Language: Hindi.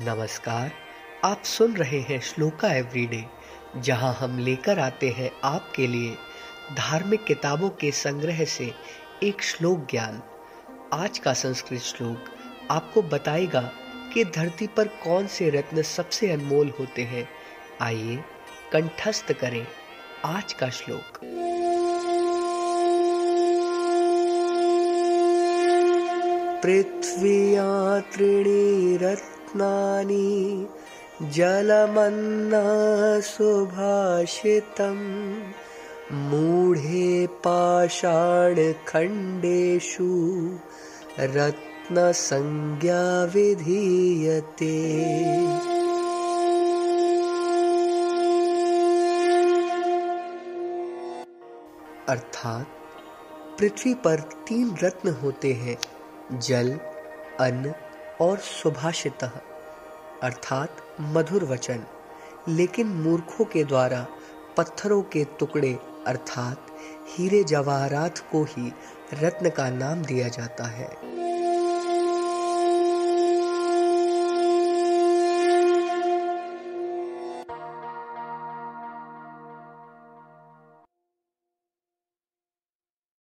नमस्कार, आप सुन रहे हैं श्लोका एवरीडे, जहाँ हम लेकर आते हैं आपके लिए धार्मिक किताबों के संग्रह से एक श्लोक ज्ञान। आज का संस्कृत श्लोक आपको बताएगा कि धरती पर कौन से रत्न सबसे अनमोल होते हैं। आइए, कंठस्थ करें आज का श्लोक। पृथ्वी त्रीणि रत्न रत्नानि जलमन्न सुभाषितं मूढे पाषाणखण्डेषु रत्नसंज्ञा विधीयते अर्थात पृथ्वी पर तीन रत्न होते हैं। जल, अन्न और सुभाषित, अर्थात मधुर वचन, लेकिन मूर्खों के द्वारा, पत्थरों के टुकड़े, अर्थात हीरे जवाहरात को ही रत्न का नाम दिया जाता है।